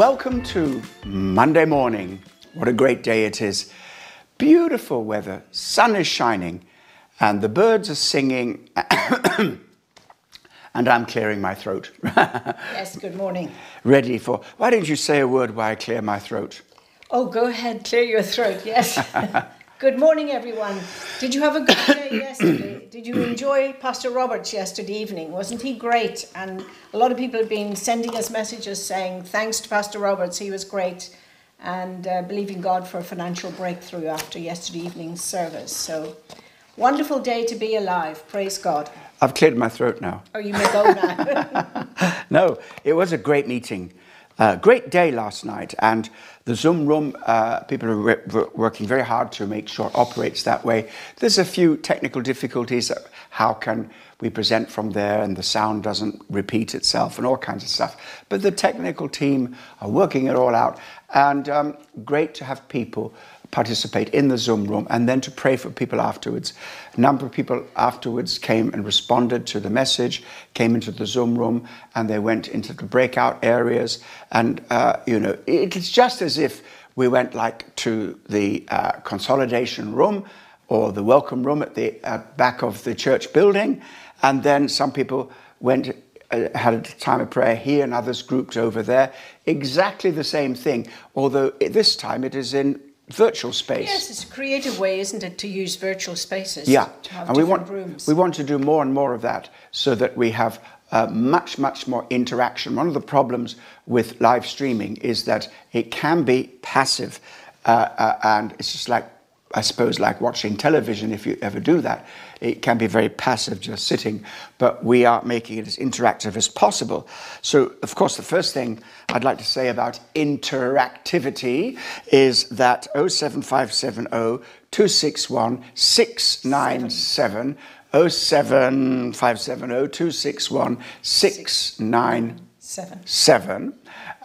Welcome to Monday morning. What a great day it is. Beautiful weather, sun is shining, and the birds are singing, and I'm clearing my throat. Yes, good morning. Ready for. Why don't you say a word while I clear my throat? Oh, go ahead, clear your throat, yes. good morning, everyone. Did you have a good day yesterday? Did you enjoy Pastor Roberts yesterday evening? Wasn't he great? And a lot of people have been sending us messages saying, thanks to Pastor Roberts, he was great, and uh, believing God for a financial breakthrough after yesterday evening's service. So, wonderful day to be alive. Praise God. I've cleared my throat now. Or you may go now. No, it was a great meeting. Uh, great day last night, and the Zoom room, uh, people are re- working very hard to make sure it operates that way. There's a few technical difficulties. How can we present from there and the sound doesn't repeat itself and all kinds of stuff? But the technical team are working it all out, and um, great to have people participate in the Zoom room and then to pray for people afterwards. A number of people afterwards came and responded to the message, came into the Zoom room, and they went into the breakout areas. And, uh, you know, it's just as if we went like to the uh, consolidation room or the welcome room at the uh, back of the church building. And then some people went uh, had a time of prayer here and others grouped over there. Exactly the same thing, although this time it is in virtual space. yes, it's a creative way, isn't it, to use virtual spaces? Yeah, To have and we want rooms. we want to do more and more of that so that we have uh, much much more interaction. One of the problems with live streaming is that it can be passive, uh, uh, and it's just like I suppose like watching television. If you ever do that, it can be very passive, just sitting. But we are making it as interactive as possible. So, of course, the first thing I'd like to say about interactivity is that 07570 261 697 07570 261 697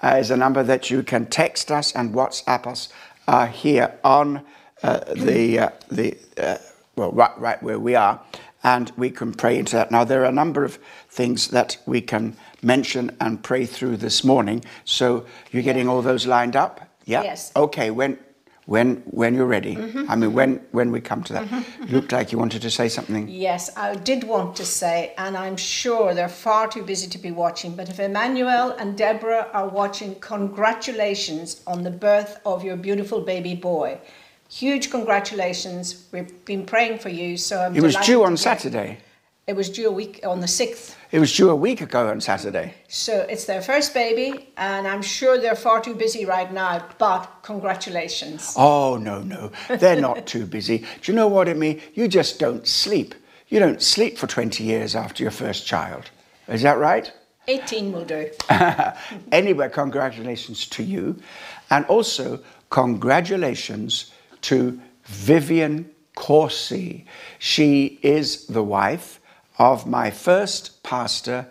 uh, is a number that you can text us and WhatsApp us uh, here on the uh, the uh, well right right where we are, and we can pray into that. Now there are a number of things that we can mention and pray through this morning. So you're getting all those lined up, yeah? Yes. Okay. When when when you're ready. I mean when when we come to that. You looked like you wanted to say something. Yes, I did want to say, and I'm sure they're far too busy to be watching, but if Emmanuel and Deborah are watching, congratulations on the birth of your beautiful baby boy. Huge congratulations. We've been praying for you, so I'm It was due on Saturday. It was due a week on the 6th. It was due a week ago on Saturday. So it's their first baby, and I'm sure they're far too busy right now, but congratulations. Oh, no, no. They're not too busy. Do you know what it means? You just don't sleep. You don't sleep for 20 years after your first child. Is that right? 18 will do. anyway, congratulations to you. And also, congratulations to Vivian Corsie. She is the wife of my first pastor,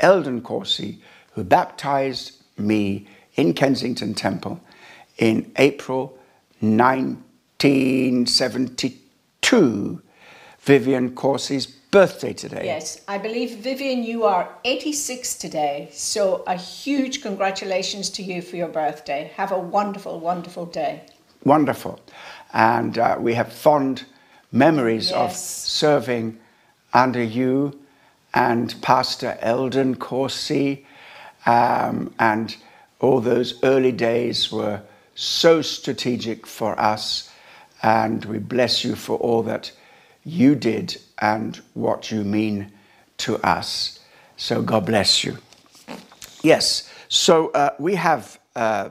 Eldin Corsie, who baptized me in Kensington Temple in April 1972. Vivian Corsie's birthday today. Yes, I believe Vivian, you are 86 today. So a huge congratulations to you for your birthday. Have a wonderful, wonderful day. wonderful. And uh, we have fond memories of serving under you and Pastor Eldin Corsie. Um, and all those early days were so strategic for us. And we bless you for all that you did and what you mean to us. So God bless you. Yes. So uh, we have uh,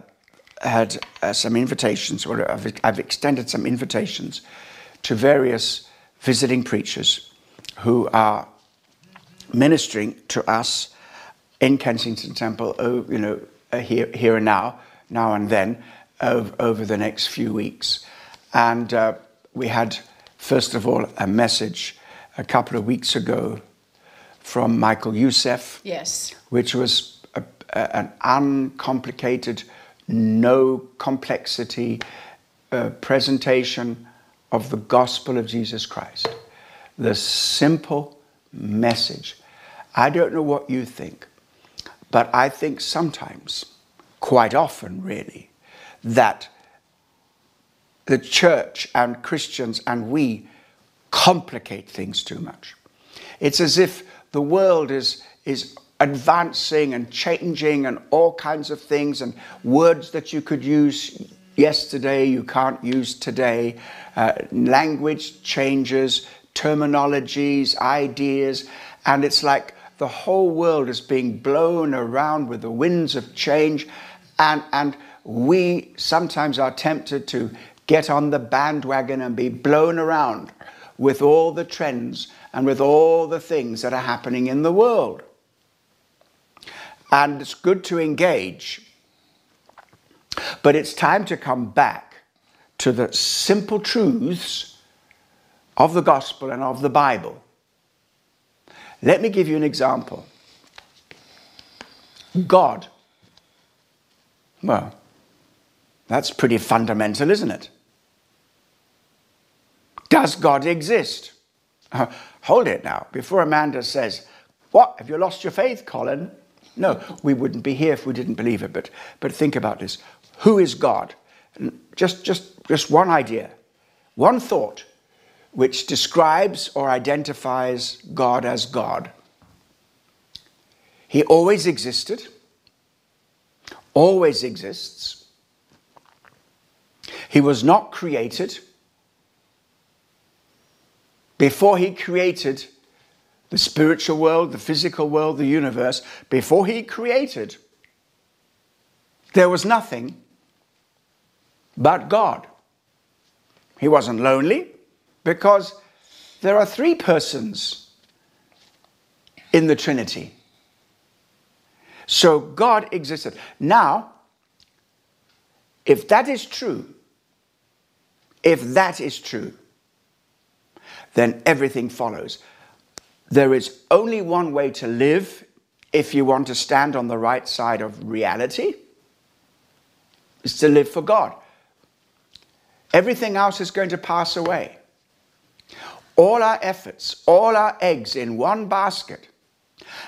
had uh, some invitations, or I've, I've extended some invitations to various visiting preachers who are ministering to us in Kensington Temple, oh, you know, uh, here, here and now, now and then, over, over the next few weeks. And uh, we had, first of all, a message a couple of weeks ago from Michael Youssef Yes. which was a, a- an uncomplicated, no complexity uh, presentation of the gospel of Jesus Christ. The simple message. I don't know what you think, but I think sometimes quite often, really, that the church and Christians and we complicate things too much. It's as if the world is, is advancing and changing and all kinds of things and words that you could use yesterday you can't use today. Uh, language changes, terminologies, ideas, and it's like the whole world is being blown around with the winds of change, and, and we sometimes are tempted to get on the bandwagon and be blown around with all the trends and with all the things that are happening in the world. And it's good to engage, but it's time to come back to the simple truths of the gospel and of the Bible. Let me give you an example. God. Well, that's pretty fundamental, isn't it? Does God exist? Uh, hold it now. Before Amanda says, What? Have you lost your faith, Colin? No, we wouldn't be here if we didn't believe it. But, but think about this. Who is God? Just, just, just one idea, one thought, which describes or identifies God as God. He always existed, always exists. He was not created. Before he created the spiritual world, the physical world, the universe, before he created, there was nothing but God. He wasn't lonely because there are three persons in the Trinity. So God existed. Now, if that is true, if that is true, then everything follows. There is only one way to live if you want to stand on the right side of reality is to live for God. Everything else is going to pass away. All our efforts, all our eggs in one basket.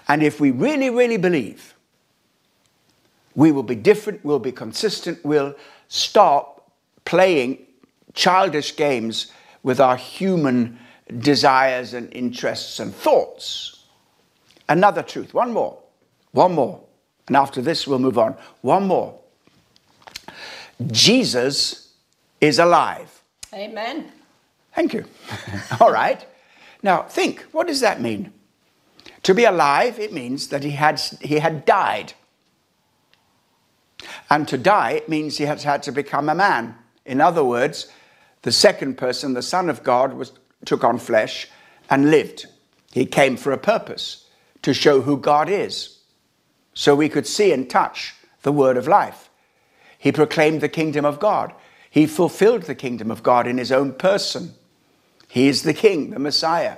And if we really, really believe, we will be different, we'll be consistent, we'll stop playing childish games with our human desires and interests and thoughts. Another truth, one more, one more. And after this, we'll move on. One more. Jesus is alive. Amen. Thank you. All right. Now, think what does that mean? To be alive, it means that he had, he had died. And to die, it means he has had to become a man. In other words, the second person, the Son of God, was took on flesh and lived. He came for a purpose to show who God is, so we could see and touch the word of life. He proclaimed the kingdom of God. He fulfilled the kingdom of God in his own person. He is the king, the Messiah.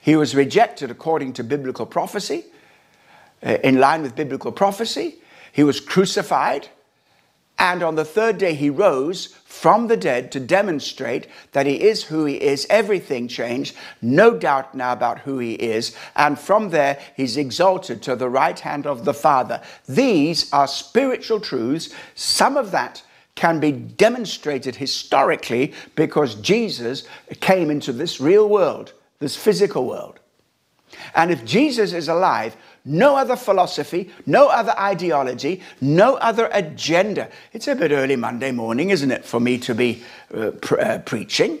He was rejected according to biblical prophecy, uh, in line with biblical prophecy. He was crucified. And on the third day, he rose from the dead to demonstrate that he is who he is. Everything changed. No doubt now about who he is. And from there, he's exalted to the right hand of the Father. These are spiritual truths. Some of that can be demonstrated historically because Jesus came into this real world, this physical world. And if Jesus is alive, no other philosophy, no other ideology, no other agenda. It's a bit early Monday morning, isn't it, for me to be uh, pr- uh, preaching?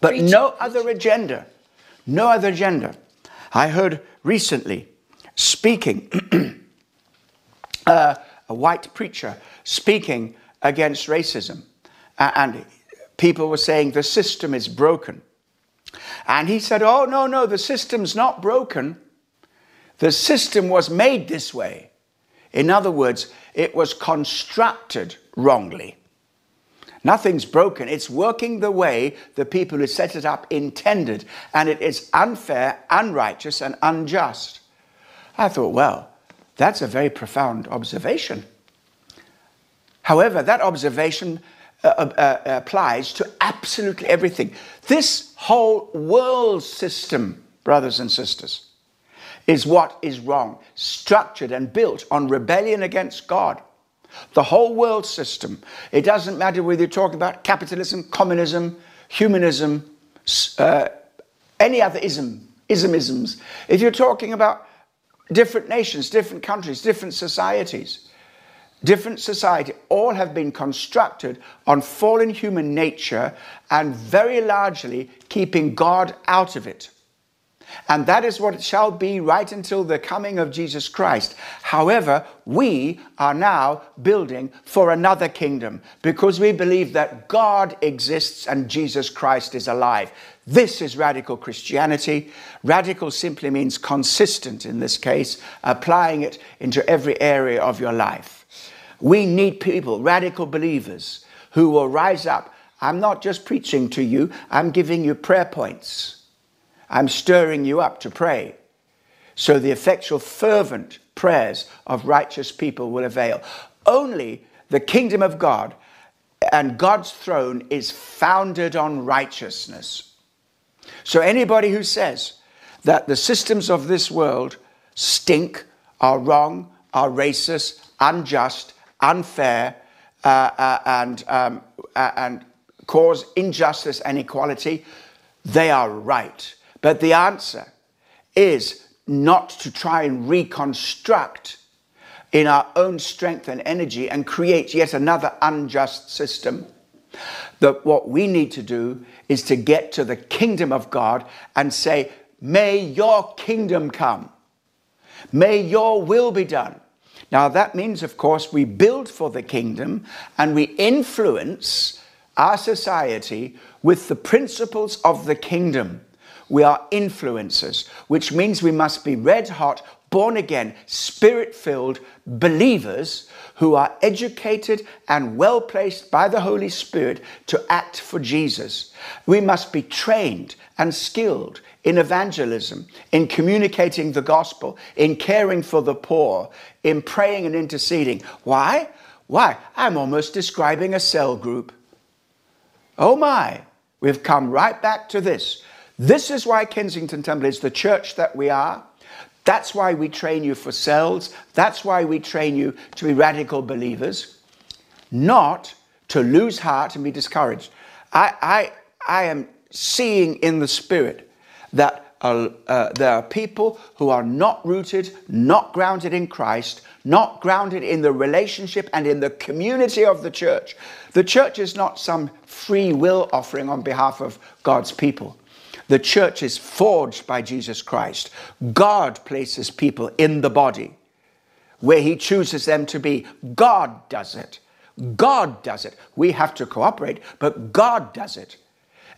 But Preaching. no other agenda. No other agenda. I heard recently speaking, uh, a white preacher speaking against racism. And people were saying the system is broken. And he said, Oh, no, no, the system's not broken. The system was made this way. In other words, it was constructed wrongly. Nothing's broken. It's working the way the people who set it up intended, and it is unfair, unrighteous, and unjust. I thought, well, that's a very profound observation. However, that observation uh, uh, uh, applies to absolutely everything. This whole world system, brothers and sisters, is what is wrong, structured and built on rebellion against God. The whole world system. It doesn't matter whether you're talking about capitalism, communism, humanism, uh, any other ism, ismisms. If you're talking about different nations, different countries, different societies, different society, all have been constructed on fallen human nature and very largely keeping God out of it. And that is what it shall be right until the coming of Jesus Christ. However, we are now building for another kingdom because we believe that God exists and Jesus Christ is alive. This is radical Christianity. Radical simply means consistent in this case, applying it into every area of your life. We need people, radical believers, who will rise up. I'm not just preaching to you, I'm giving you prayer points. I'm stirring you up to pray. So the effectual, fervent prayers of righteous people will avail. Only the kingdom of God and God's throne is founded on righteousness. So anybody who says that the systems of this world stink, are wrong, are racist, unjust, unfair, uh, uh, and, um, uh, and cause injustice and inequality, they are right. But the answer is not to try and reconstruct in our own strength and energy and create yet another unjust system. That what we need to do is to get to the kingdom of God and say, May your kingdom come. May your will be done. Now, that means, of course, we build for the kingdom and we influence our society with the principles of the kingdom. We are influencers, which means we must be red hot, born again, spirit filled believers who are educated and well placed by the Holy Spirit to act for Jesus. We must be trained and skilled in evangelism, in communicating the gospel, in caring for the poor, in praying and interceding. Why? Why? I'm almost describing a cell group. Oh my, we've come right back to this. This is why Kensington Temple is the church that we are. That's why we train you for cells. That's why we train you to be radical believers, not to lose heart and be discouraged. I, I, I am seeing in the spirit that uh, uh, there are people who are not rooted, not grounded in Christ, not grounded in the relationship and in the community of the church. The church is not some free will offering on behalf of God's people. The church is forged by Jesus Christ. God places people in the body where He chooses them to be. God does it. God does it. We have to cooperate, but God does it.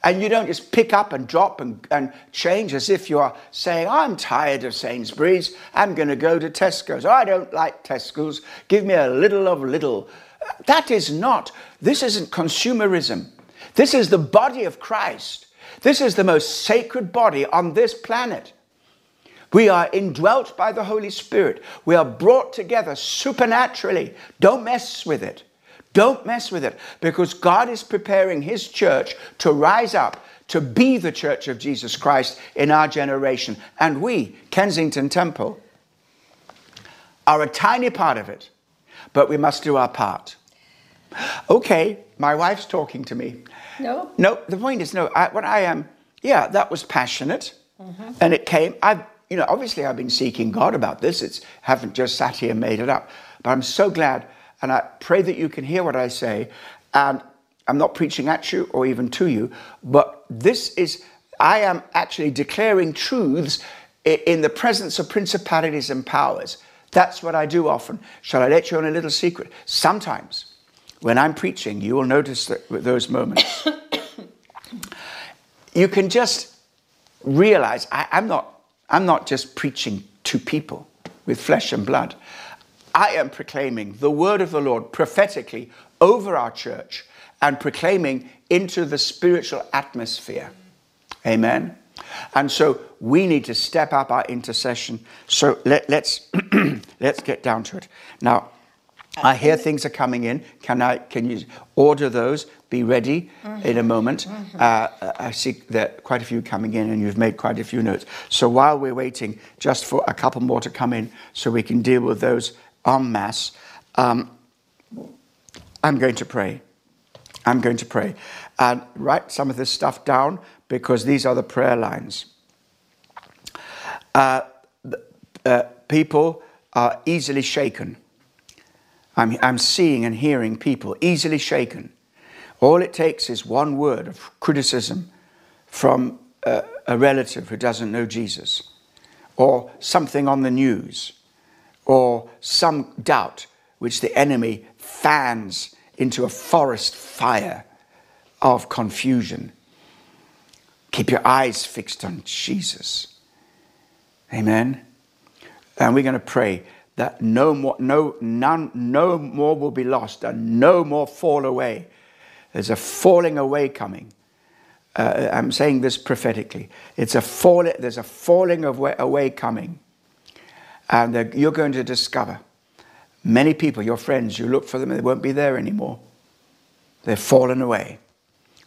And you don't just pick up and drop and, and change as if you're saying, I'm tired of Sainsbury's. I'm going to go to Tesco's. I don't like Tesco's. Give me a little of Lidl. That is not, this isn't consumerism. This is the body of Christ. This is the most sacred body on this planet. We are indwelt by the Holy Spirit. We are brought together supernaturally. Don't mess with it. Don't mess with it because God is preparing His church to rise up to be the church of Jesus Christ in our generation. And we, Kensington Temple, are a tiny part of it, but we must do our part. Okay, my wife's talking to me. No. No, the point is, no, I, what I am, yeah, that was passionate. Mm-hmm. And it came, I've, you know, obviously I've been seeking God about this. It's, haven't just sat here and made it up. But I'm so glad, and I pray that you can hear what I say. And I'm not preaching at you or even to you, but this is, I am actually declaring truths in the presence of principalities and powers. That's what I do often. Shall I let you on a little secret? Sometimes when I'm preaching, you will notice that those moments. you can just realize I, am not, I'm not just preaching to people with flesh and blood. I am proclaiming the word of the Lord prophetically over our church and proclaiming into the spiritual atmosphere. Amen. And so we need to step up our intercession. So let, let's let's get down to it. Now, I hear things are coming in. Can I? Can you order those? Be ready mm-hmm. in a moment. Mm-hmm. Uh, I see that quite a few coming in, and you've made quite a few notes. So while we're waiting, just for a couple more to come in, so we can deal with those en masse. Um, I'm going to pray. I'm going to pray. And write some of this stuff down because these are the prayer lines. Uh, uh, people are easily shaken. I'm, I'm seeing and hearing people easily shaken. All it takes is one word of criticism from a, a relative who doesn't know Jesus, or something on the news, or some doubt which the enemy fans into a forest fire of confusion. Keep your eyes fixed on Jesus. Amen. And we're going to pray that no more, no, none, no more will be lost and no more fall away. There's a falling away coming. Uh, I'm saying this prophetically. It's a fall, there's a falling away, away coming. And you're going to discover many people, your friends, you look for them, they won't be there anymore. They've fallen away.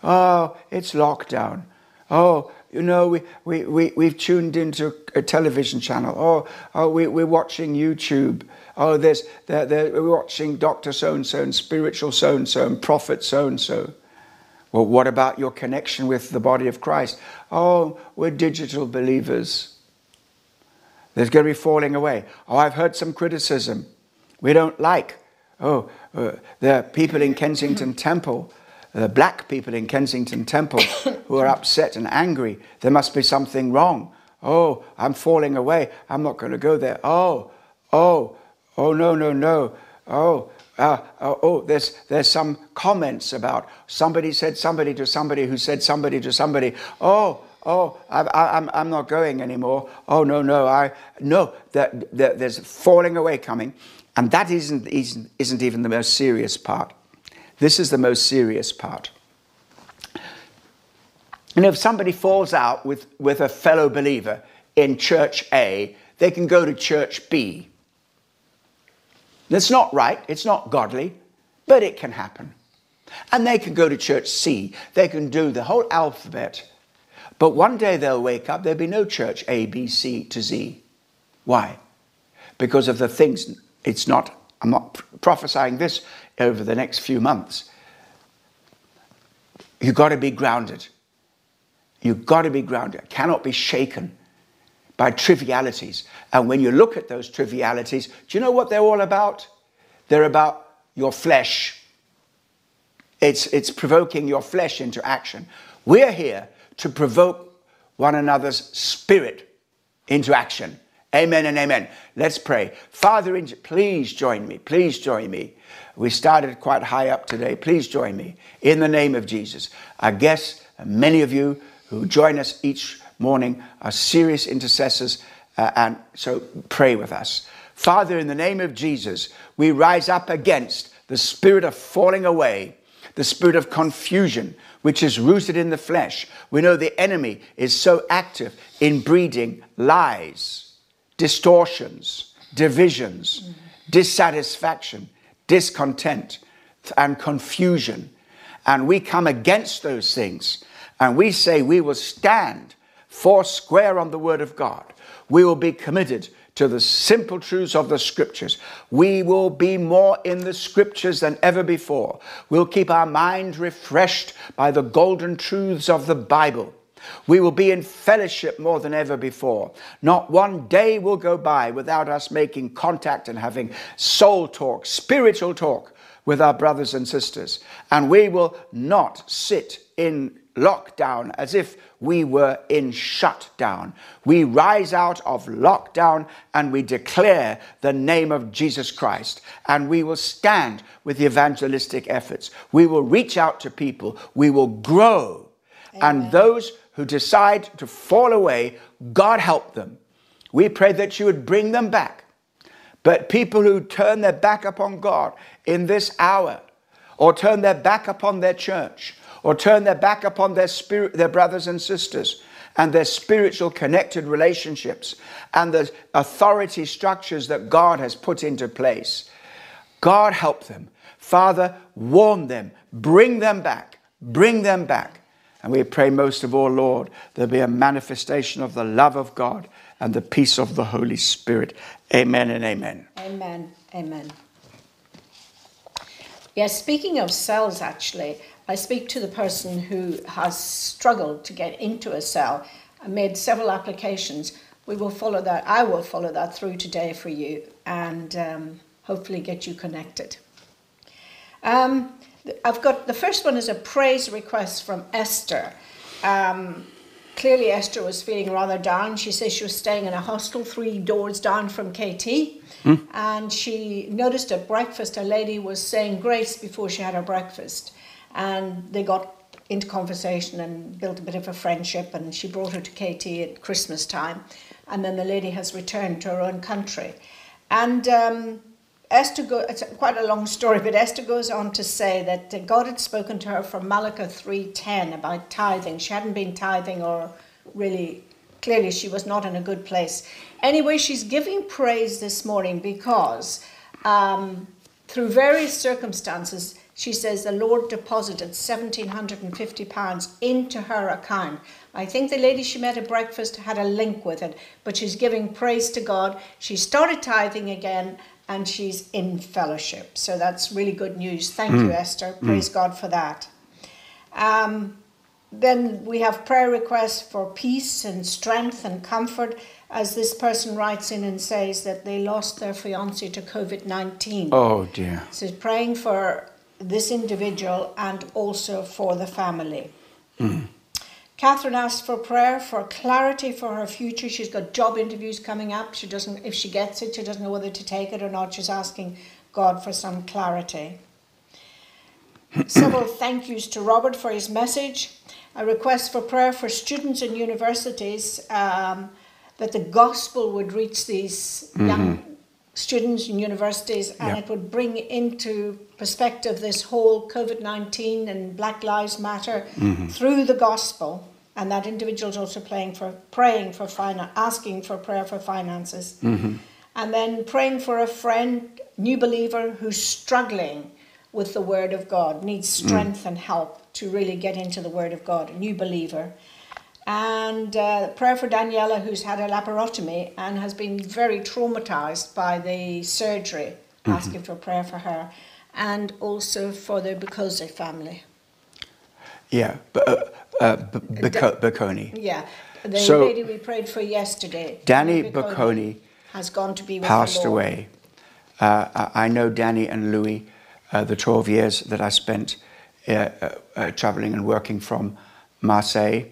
Oh, it's lockdown. Oh, you know, we, we, we, we've tuned into a television channel. Oh, oh we, we're watching YouTube. Oh, there's, they're, we're watching Dr. So and so and spiritual so and so and prophet so and so. Well, what about your connection with the body of Christ? Oh, we're digital believers. There's going to be falling away. Oh, I've heard some criticism. We don't like. Oh, uh, there people in Kensington Temple the black people in Kensington Temple who are upset and angry. There must be something wrong. Oh, I'm falling away. I'm not going to go there. Oh, oh, oh, no, no, no. Oh, uh, oh, oh, there's, there's some comments about somebody said somebody to somebody who said somebody to somebody. Oh, oh, I, I, I'm, I'm not going anymore. Oh, no, no, I, no, that, that there's falling away coming. And that isn't, isn't, isn't even the most serious part. This is the most serious part. And if somebody falls out with, with a fellow believer in church A, they can go to church B. That's not right, it's not godly, but it can happen. And they can go to church C, they can do the whole alphabet. But one day they'll wake up, there'll be no church A, B, C to Z. Why? Because of the things, it's not, I'm not prophesying this, over the next few months. You've got to be grounded. You've got to be grounded. cannot be shaken by trivialities. And when you look at those trivialities, do you know what they're all about? They're about your flesh. It's, it's provoking your flesh into action. We're here to provoke one another's spirit into action. Amen and amen. Let's pray. Father, please join me. Please join me. We started quite high up today. Please join me in the name of Jesus. I guess many of you who join us each morning, are serious intercessors, uh, and so pray with us. Father, in the name of Jesus, we rise up against the spirit of falling away, the spirit of confusion, which is rooted in the flesh. We know the enemy is so active in breeding lies, distortions, divisions, mm-hmm. dissatisfaction, discontent, and confusion. And we come against those things and we say we will stand four square on the Word of God. We will be committed to the simple truths of the Scriptures. We will be more in the Scriptures than ever before. We'll keep our mind refreshed by the golden truths of the Bible. We will be in fellowship more than ever before. Not one day will go by without us making contact and having soul talk, spiritual talk with our brothers and sisters. And we will not sit in lockdown as if we were in shutdown. We rise out of lockdown and we declare the name of Jesus Christ. And we will stand with the evangelistic efforts. We will reach out to people. We will grow. Amen. And those who decide to fall away, God help them. We pray that you would bring them back. But people who turn their back upon God in this hour, or turn their back upon their church, or turn their back upon their spirit, their brothers and sisters, and their spiritual connected relationships, and the authority structures that God has put into place. God help them. Father, warn them, bring them back, bring them back. And we pray most of all, Lord, there be a manifestation of the love of God and the peace of the Holy Spirit. Amen and amen. Amen. Amen. Yes, speaking of cells, actually, I speak to the person who has struggled to get into a cell. I made several applications. We will follow that. I will follow that through today for you and um, hopefully get you connected. Um, I've got the first one is a praise request from Esther. Um, clearly, Esther was feeling rather down. She says she was staying in a hostel three doors down from KT. And she noticed at breakfast a lady was saying grace before she had her breakfast. And they got into conversation and built a bit of a friendship. And she brought her to KT at Christmas time. And then the lady has returned to her own country. And um, Esther, go, it's quite a long story, but Esther goes on to say that God had spoken to her from Malachi 3.10 about tithing. She hadn't been tithing or really, clearly she was not in a good place. Anyway, she's giving praise this morning because um, through various circumstances, she says the Lord deposited £1,750 into her account. I think the lady she met at breakfast had a link with it, but she's giving praise to God. She started tithing again and she's in fellowship. So that's really good news. Thank you, hmm. Esther. Hmm. Praise God for that. Um, then we have prayer requests for peace and strength and comfort, as this person writes in and says that they lost their fiance to COVID 19. Oh dear. So praying for this individual and also for the family. Hmm. Catherine asked for prayer for clarity for her future. She's got job interviews coming up. She doesn't, if she gets it, she doesn't know whether to take it or not. She's asking God for some clarity. Several thank yous to Robert for his message. A request for prayer for students in universities um, that the gospel would reach these young students in universities and Yeah. it would bring into perspective this whole COVID 19 and Black Lives Matter mm-hmm. through the gospel. And that individual is also praying for praying for finan- asking for prayer for finances, mm-hmm. and then praying for a friend, new believer who's struggling with the Word of God, needs mm. strength and help to really get into the Word of God, a new believer. And uh, prayer for Daniela, who's had a laparotomy and has been very traumatized by the surgery, asking for prayer for her. And also for the Bukose family. Yeah, but uh, uh, B- Bacco- Bocconi. Yeah. The So- lady we prayed for yesterday, Danny Bocconi has gone to be with passed away. Uh, I know Danny and Louis, uh, the 12 years that I spent uh, uh, uh, traveling and working from Marseille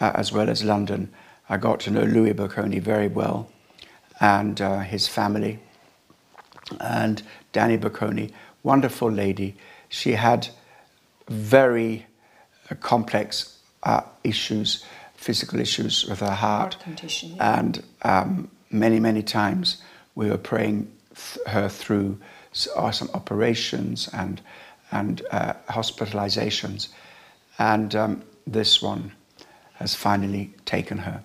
uh, as well as London. I got to know Louis Bocconi very well and uh, his family. And Danny Bocconi, wonderful lady. She had very uh, complex uh, issues, physical issues with her heart. Heart condition, yeah. And um, many, many times we were praying th- her through uh, some operations and, and uh, hospitalizations. And um, this one has finally taken her.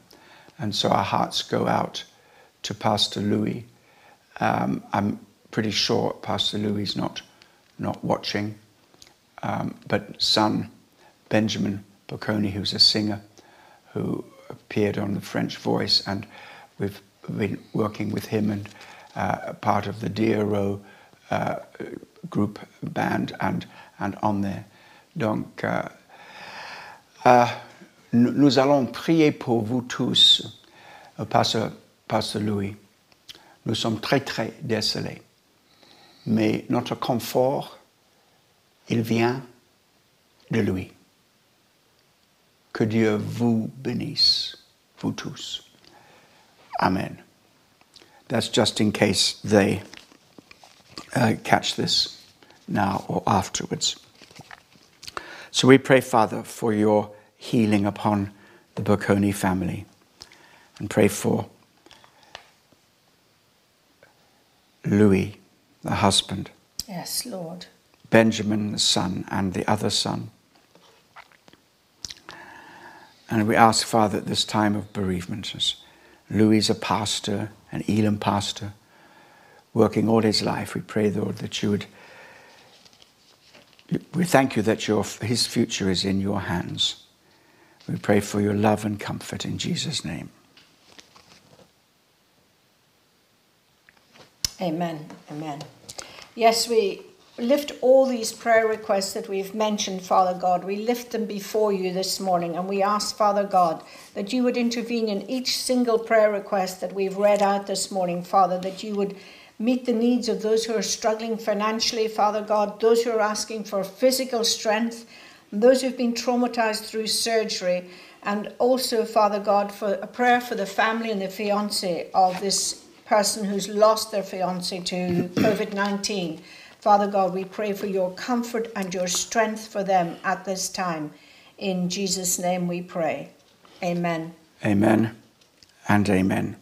And so our hearts go out to Pastor Louis. Um, I'm pretty sure Pastor Louis is not, not watching. Um, but son Benjamin Bocconi, who's a singer, who appeared on the French Voice, and we've been working with him and uh, part of the Diero uh, group band and, and on there. Donc, euh, euh, nous, allons prier pour vous tous, euh, Pasteur, Louis. Nous sommes très, très désolés. Mais notre confort, il vient de lui. Que Dieu vous bénisse, vous tous. Amen. That's just in case they uh, catch this now or afterwards. So we pray, Father, for your healing upon the Bocconi family and pray for Louis, the husband, Yes, Lord. Benjamin, the son, and the other son. And we ask, Father, at this time of bereavement, as Louis is a pastor, an Elim pastor, working all his life, we pray, Lord, that you would. We thank you that your, his future is in your hands. We pray for your love and comfort in Jesus' name. Amen. Amen. Yes, we lift all these prayer requests that we've mentioned, Father God. We lift them before you this morning and we ask, Father God, that you would intervene in each single prayer request that we've read out this morning, Father, that you would meet the needs of those who are struggling financially, Father God, those who are asking for physical strength, those who've been traumatized through surgery, and also, Father God, for a prayer for the family and the fiance of this person who's lost their fiance to COVID 19. Father God, we pray for your comfort and your strength for them at this time. In Jesus' name we pray. Amen. Amen and amen.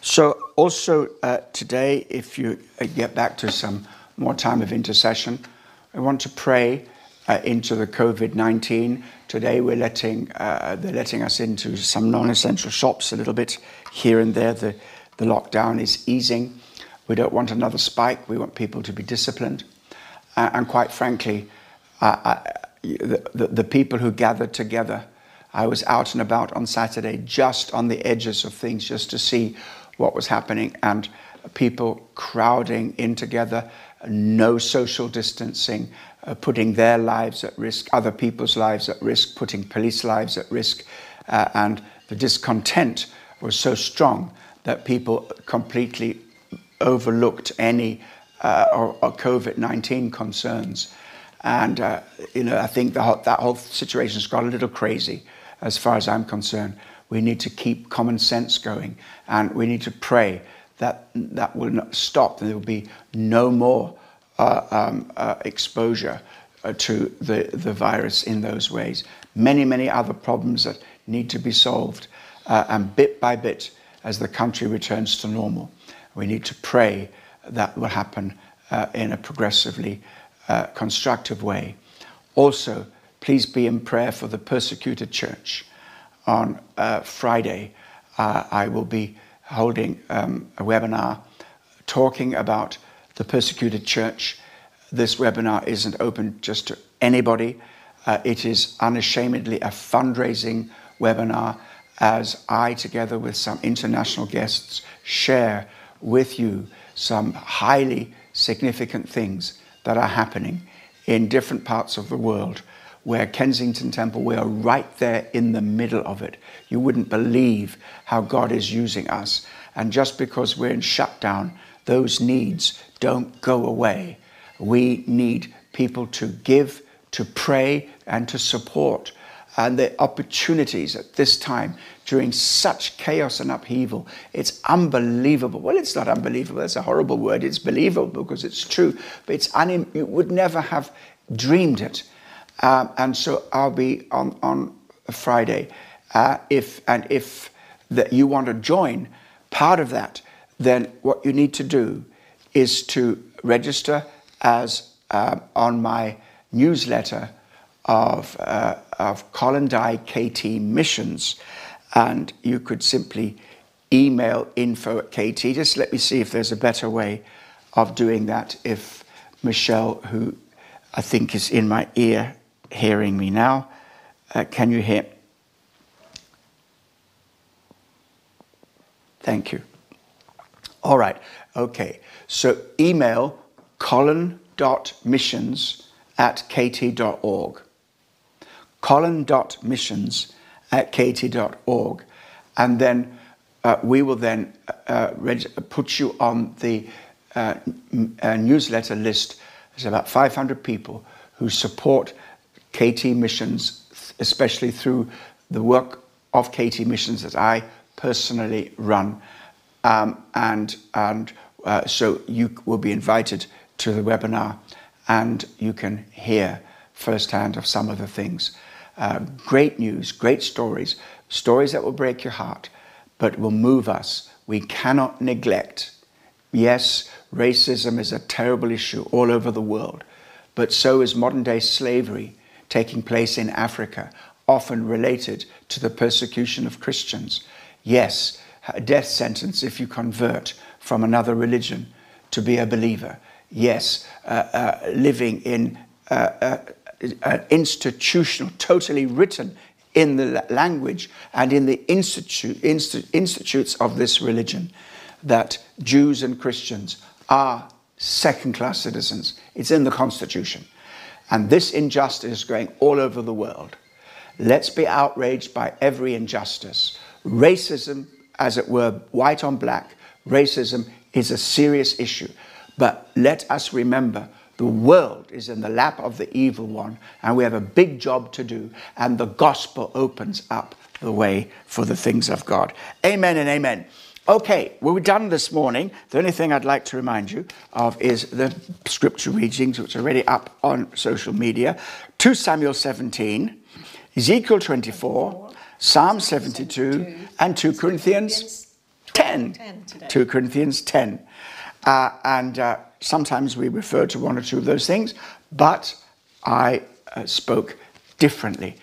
So, also uh, today, if you uh, get back to some more time of intercession, I want to pray uh, into the COVID 19. Today, we're letting, uh, they're letting us into some non essential shops a little bit here and there. The, the lockdown is easing. We don't want another spike. We want people to be disciplined. Uh, and quite frankly, the, the, the people who gathered together, I was out and about on Saturday just on the edges of things just to see what was happening and people crowding in together, no social distancing, uh, putting their lives at risk, other people's lives at risk, putting police lives at risk. Uh, and the discontent was so strong that people completely overlooked any uh, or, or COVID 19 concerns. And, uh, you know, I think whole, that whole situation's got a little crazy as far as I'm concerned. We need to keep common sense going and we need to pray that that will not stop. There will be no more uh, um, uh, exposure uh, to the, the virus in those ways. Many, many other problems that need to be solved. Uh, and bit by bit, as the country returns to normal, we need to pray that will happen uh, in a progressively uh, constructive way. Also, please be in prayer for the persecuted church on Friday, I will be holding um, a webinar talking about the persecuted church. This webinar isn't open just to anybody. Uh, it is unashamedly a fundraising webinar as I, together with some international guests, share with you some highly significant things that are happening in different parts of the world where Kensington Temple, we are right there in the middle of it. You wouldn't believe how God is using us. And just because we're in shutdown, those needs don't go away. We need people to give, to pray, and to support. And the opportunities at this time during such chaos and upheaval, it's unbelievable. Well, it's not unbelievable, that's a horrible word. It's believable because it's true, but it's un- you would never have dreamed it. Um, and so I'll be on, on Friday. Uh, if, and if that you want to join part of that, then what you need to do is to register as uh, on my newsletter of, uh, of Colin Dye KT Missions. And you could simply email info at KT. Just let me see if there's a better way of doing that. If Michelle, who I think is in my ear, hearing me now? Uh, can you hear? Thank you. All right. Okay. So email colin.missions at kt.org. colin.missions at kt.org. And then uh, we will then uh, put you on the uh, uh, newsletter list. There's about 500 people who support KT missions, especially through the work of KT missions that I personally run. Um, and and uh, so you will be invited to the webinar and you can hear firsthand of some of the things. Uh, great news, great stories, stories that will break your heart, but will move us. We cannot neglect. Yes, racism is a terrible issue all over the world, but so is modern day slavery taking place in Africa, often related to the persecution of Christians. Yes, a death sentence if you convert from another religion to be a believer. Yes, uh, uh, living in uh, uh an institutional, totally written in the language and in the institute, institutes of this religion, that Jews and Christians are second class citizens. It's in the Constitution. And this injustice is going all over the world. Let's be outraged by every injustice. Racism, as it were, white on black, racism is a serious issue. But let us remember the world is in the lap of the evil one, and we have a big job to do, and the gospel opens up the way for the things of God. Amen and amen. Okay, well, we're done this morning. The only thing I'd like to remind you of is the scripture readings, which are already up on social media 2 Samuel 17, Ezekiel 24, Psalm 72, and 2 Corinthians 10. 2 Corinthians 10. Uh, and uh, sometimes we refer to one or two of those things, but I uh, spoke differently.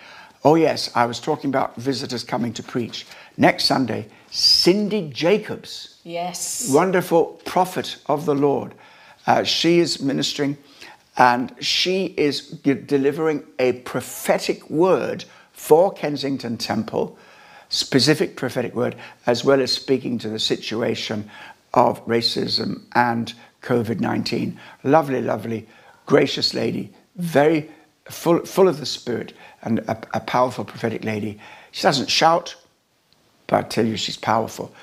Oh, yes, I was talking about visitors coming to preach. Next Sunday, Cindy Jacobs. Yes. Wonderful prophet of the Lord. Uh, she is ministering and she is delivering a prophetic word for Kensington Temple, specific prophetic word, as well as speaking to the situation of racism and COVID 19. Lovely, lovely, gracious lady, very full, full of the Spirit, and a, a powerful prophetic lady. She doesn't shout, but I tell you, she's powerful.